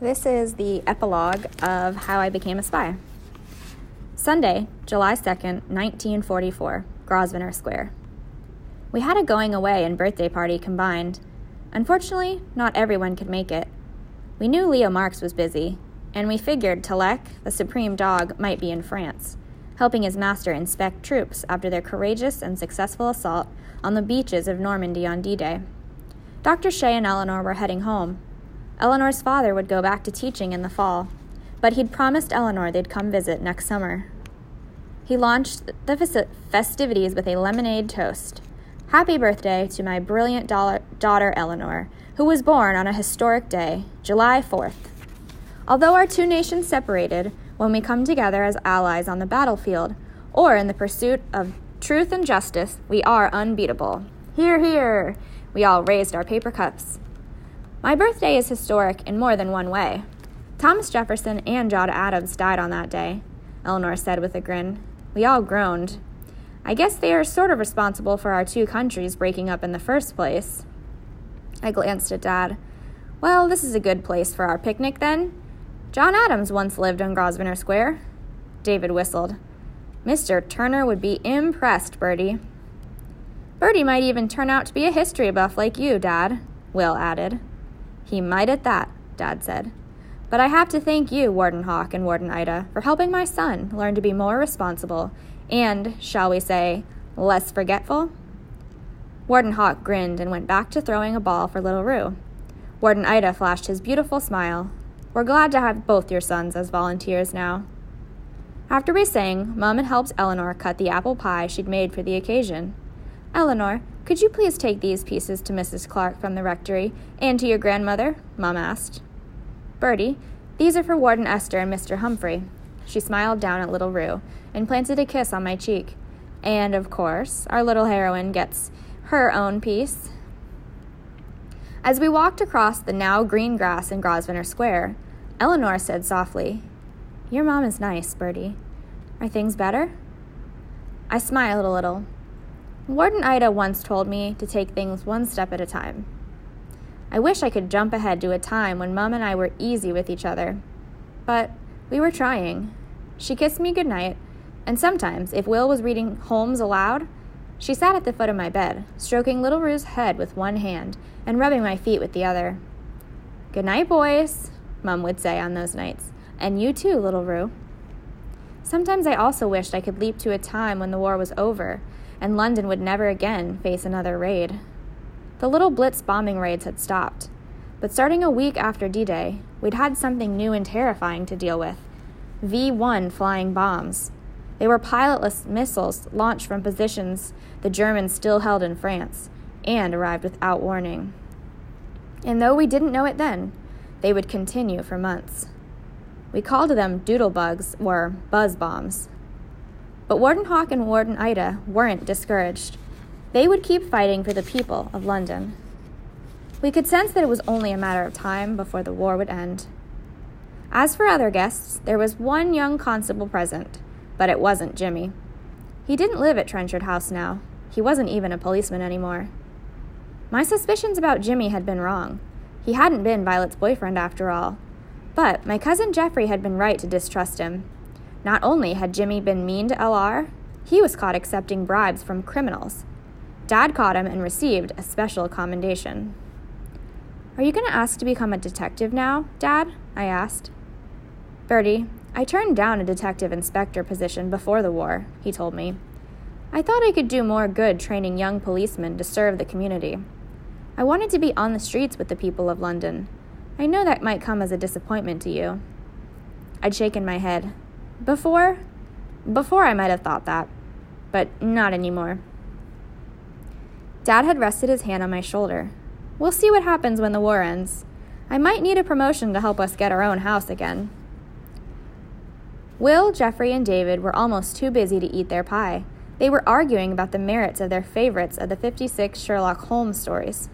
This is the epilogue of how I became a spy. Sunday, July 2nd, 1944, Grosvenor Square. We had a going away and birthday party combined. Unfortunately, not everyone could make it. We knew Leo Marks was busy, and we figured Telek, the supreme dog, might be in France, helping his master inspect troops after their courageous and successful assault on the beaches of Normandy on D Day. Dr. Shea and Eleanor were heading home. Eleanor's father would go back to teaching in the fall, but he'd promised Eleanor they'd come visit next summer. He launched the festivities with a lemonade toast. Happy birthday to my brilliant daughter Eleanor, who was born on a historic day, July 4th. Although our two nations separated, when we come together as allies on the battlefield or in the pursuit of truth and justice, we are unbeatable. Hear, hear! We all raised our paper cups. My birthday is historic in more than one way. Thomas Jefferson and John Adams died on that day, Eleanor said with a grin. We all groaned. I guess they are sort of responsible for our two countries breaking up in the first place. I glanced at Dad. Well, this is a good place for our picnic then. John Adams once lived on Grosvenor Square. David whistled. Mr. Turner would be impressed, Bertie. Bertie might even turn out to be a history buff like you, Dad, Will added. He might at that, Dad said. But I have to thank you, Warden Hawk and Warden Ida, for helping my son learn to be more responsible and, shall we say, less forgetful. Warden Hawk grinned and went back to throwing a ball for little Rue. Warden Ida flashed his beautiful smile. We're glad to have both your sons as volunteers now. After we sang, Mum had helped Eleanor cut the apple pie she'd made for the occasion. Eleanor, could you please take these pieces to Mrs. Clark from the rectory and to your grandmother? Mum asked. Bertie, these are for Warden Esther and Mr. Humphrey. She smiled down at little Rue and planted a kiss on my cheek. And, of course, our little heroine gets her own piece. As we walked across the now green grass in Grosvenor Square, Eleanor said softly, your mom is nice, Bertie. Are things better? I smiled a little. Warden Ida once told me to take things one step at a time. I wish I could jump ahead to a time when Mum and I were easy with each other. But we were trying. She kissed me goodnight, and sometimes, if Will was reading Holmes aloud, she sat at the foot of my bed, stroking little Rue's head with one hand and rubbing my feet with the other. Good night, boys, Mum would say on those nights. And you too, little Rue. Sometimes I also wished I could leap to a time when the war was over and London would never again face another raid. The little Blitz bombing raids had stopped, but starting a week after D Day, we'd had something new and terrifying to deal with V 1 flying bombs. They were pilotless missiles launched from positions the Germans still held in France and arrived without warning. And though we didn't know it then, they would continue for months. We called them doodlebugs or buzz bombs. But Warden Hawk and Warden Ida weren't discouraged. They would keep fighting for the people of London. We could sense that it was only a matter of time before the war would end. As for other guests, there was one young constable present, but it wasn't Jimmy. He didn't live at Trenchard House now. He wasn't even a policeman anymore. My suspicions about Jimmy had been wrong. He hadn't been Violet's boyfriend after all, but my cousin Jeffrey had been right to distrust him. Not only had Jimmy been mean to LR, he was caught accepting bribes from criminals. Dad caught him and received a special commendation. Are you going to ask to become a detective now, Dad? I asked. Bertie, I turned down a detective inspector position before the war, he told me. I thought I could do more good training young policemen to serve the community. I wanted to be on the streets with the people of London, I know that might come as a disappointment to you. I'd shaken my head. Before? Before I might have thought that, but not anymore. Dad had rested his hand on my shoulder. We'll see what happens when the war ends. I might need a promotion to help us get our own house again. Will, Jeffrey, and David were almost too busy to eat their pie. They were arguing about the merits of their favorites of the 56 Sherlock Holmes stories.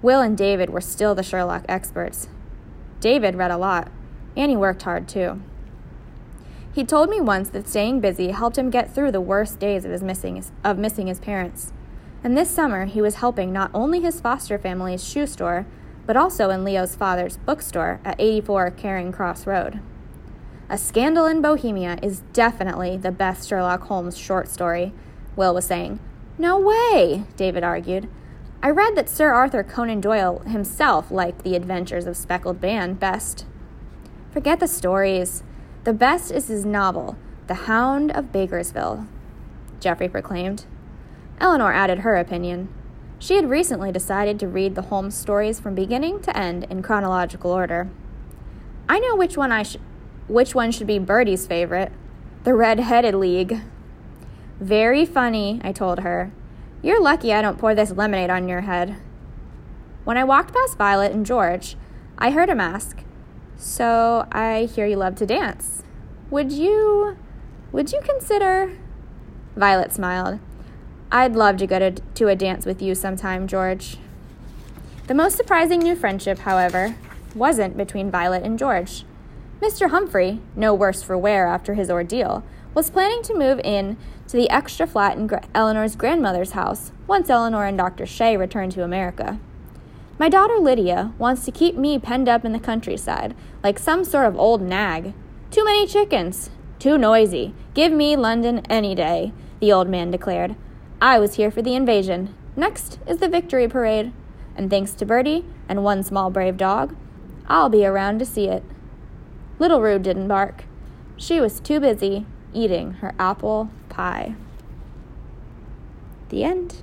Will and David were still the Sherlock experts. David read a lot, and he worked hard too. He told me once that staying busy helped him get through the worst days of his missing of missing his parents. And this summer he was helping not only his foster family's shoe store, but also in Leo's father's bookstore at 84 Charing Cross Road. A Scandal in Bohemia is definitely the best Sherlock Holmes short story, Will was saying. No way, David argued. I read that Sir Arthur Conan Doyle himself liked The Adventures of Speckled Band best. Forget the stories. The best is his novel, The Hound of Baskerville, Jeffrey proclaimed. Eleanor added her opinion. She had recently decided to read the Holmes stories from beginning to end in chronological order. I know which one I sh- which one should be Bertie's favorite. The Red-Headed League. Very funny, I told her. You're lucky I don't pour this lemonade on your head. When I walked past Violet and George, I heard him ask, So I hear you love to dance. Would you. would you consider. Violet smiled. I'd love to go to, to a dance with you sometime, George. The most surprising new friendship, however, wasn't between Violet and George. Mr. Humphrey, no worse for wear after his ordeal, was planning to move in to the extra flat in Eleanor's grandmother's house once Eleanor and Dr. Shea returned to America. My daughter Lydia wants to keep me penned up in the countryside like some sort of old nag. Too many chickens. Too noisy. Give me London any day, the old man declared. I was here for the invasion. Next is the victory parade. And thanks to Bertie and one small brave dog, I'll be around to see it. Little Rue didn't bark. She was too busy eating her apple pie. The end.